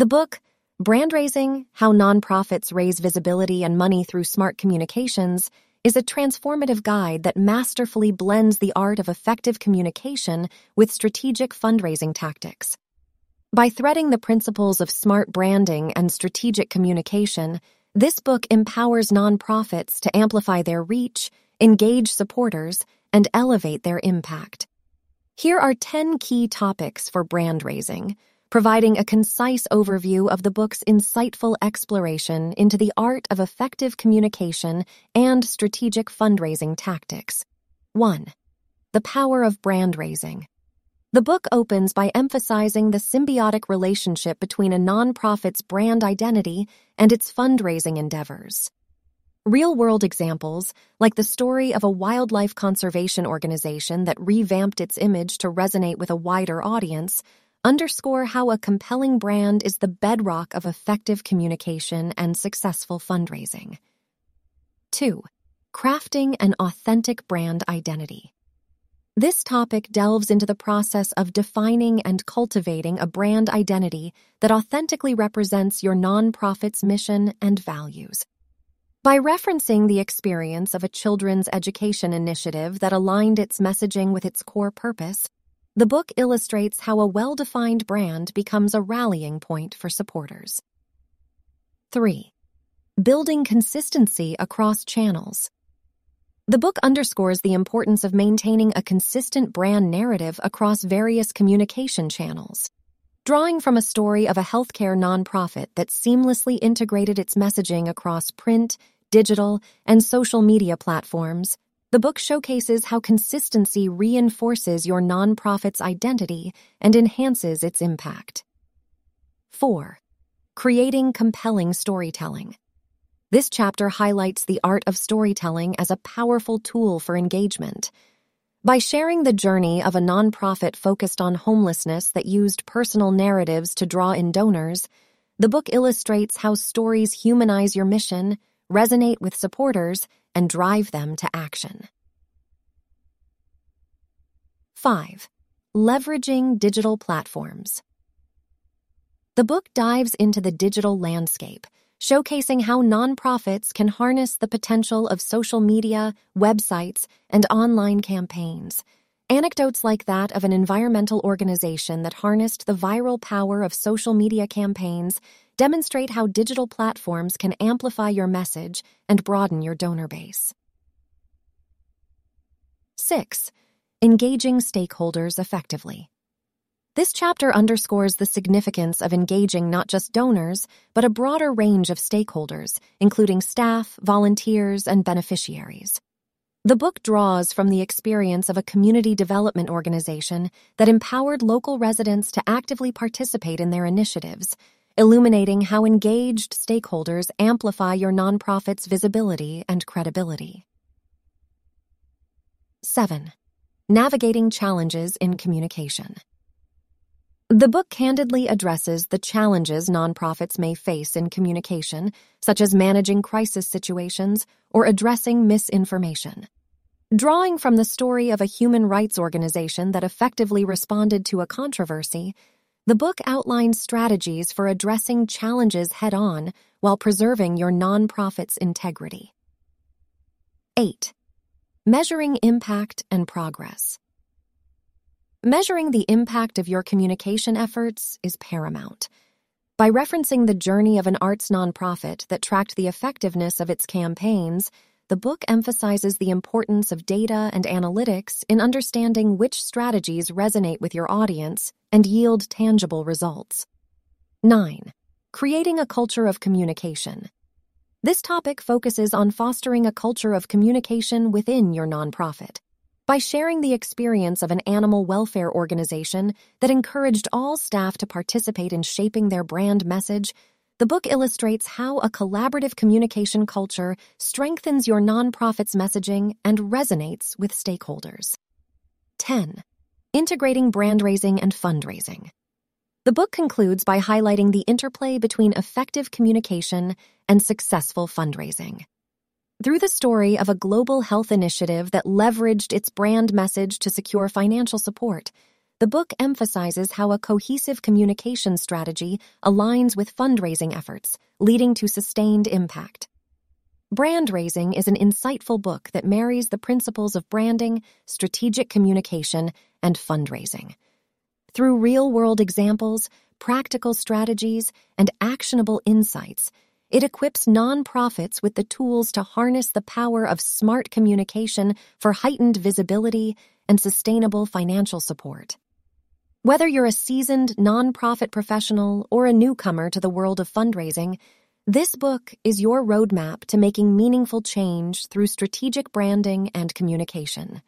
The book, Brandraising How Nonprofits Raise Visibility and Money Through Smart Communications, is a transformative guide that masterfully blends the art of effective communication with strategic fundraising tactics. By threading the principles of smart branding and strategic communication, this book empowers nonprofits to amplify their reach, engage supporters, and elevate their impact. Here are 10 key topics for brand raising providing a concise overview of the book's insightful exploration into the art of effective communication and strategic fundraising tactics. 1. The Power of Brand Raising. The book opens by emphasizing the symbiotic relationship between a nonprofit's brand identity and its fundraising endeavors. Real world examples, like the story of a wildlife conservation organization that revamped its image to resonate with a wider audience, underscore how a compelling brand is the bedrock of effective communication and successful fundraising. 2. Crafting an authentic brand identity. This topic delves into the process of defining and cultivating a brand identity that authentically represents your nonprofit's mission and values. By referencing the experience of a children's education initiative that aligned its messaging with its core purpose, the book illustrates how a well defined brand becomes a rallying point for supporters. 3. Building consistency across channels. The book underscores the importance of maintaining a consistent brand narrative across various communication channels. Drawing from a story of a healthcare nonprofit that seamlessly integrated its messaging across print, digital, and social media platforms, the book showcases how consistency reinforces your nonprofit's identity and enhances its impact. 4. Creating compelling storytelling. This chapter highlights the art of storytelling as a powerful tool for engagement. By sharing the journey of a nonprofit focused on homelessness that used personal narratives to draw in donors, the book illustrates how stories humanize your mission, resonate with supporters, and drive them to action. 5. Leveraging digital platforms. The book dives into the digital landscape, showcasing how nonprofits can harness the potential of social media, websites, and online campaigns. Anecdotes like that of an environmental organization that harnessed the viral power of social media campaigns demonstrate how digital platforms can amplify your message and broaden your donor base. 6. Engaging stakeholders effectively. This chapter underscores the significance of engaging not just donors, but a broader range of stakeholders, including staff, volunteers, and beneficiaries. The book draws from the experience of a community development organization that empowered local residents to actively participate in their initiatives, illuminating how engaged stakeholders amplify your nonprofit's visibility and credibility. 7. Navigating Challenges in Communication. The book candidly addresses the challenges nonprofits may face in communication, such as managing crisis situations or addressing misinformation. Drawing from the story of a human rights organization that effectively responded to a controversy, the book outlines strategies for addressing challenges head on while preserving your nonprofit's integrity. 8. Measuring impact and progress. Measuring the impact of your communication efforts is paramount. By referencing the journey of an arts nonprofit that tracked the effectiveness of its campaigns, the book emphasizes the importance of data and analytics in understanding which strategies resonate with your audience and yield tangible results. 9. Creating a culture of communication. This topic focuses on fostering a culture of communication within your nonprofit. By sharing the experience of an animal welfare organization that encouraged all staff to participate in shaping their brand message, the book illustrates how a collaborative communication culture strengthens your nonprofit's messaging and resonates with stakeholders. 10. Integrating brand raising and fundraising. The book concludes by highlighting the interplay between effective communication and successful fundraising. Through the story of a global health initiative that leveraged its brand message to secure financial support, the book emphasizes how a cohesive communication strategy aligns with fundraising efforts, leading to sustained impact. Brandraising is an insightful book that marries the principles of branding, strategic communication, and fundraising. Through real world examples, practical strategies, and actionable insights, it equips nonprofits with the tools to harness the power of smart communication for heightened visibility and sustainable financial support. Whether you're a seasoned nonprofit professional or a newcomer to the world of fundraising, this book is your roadmap to making meaningful change through strategic branding and communication.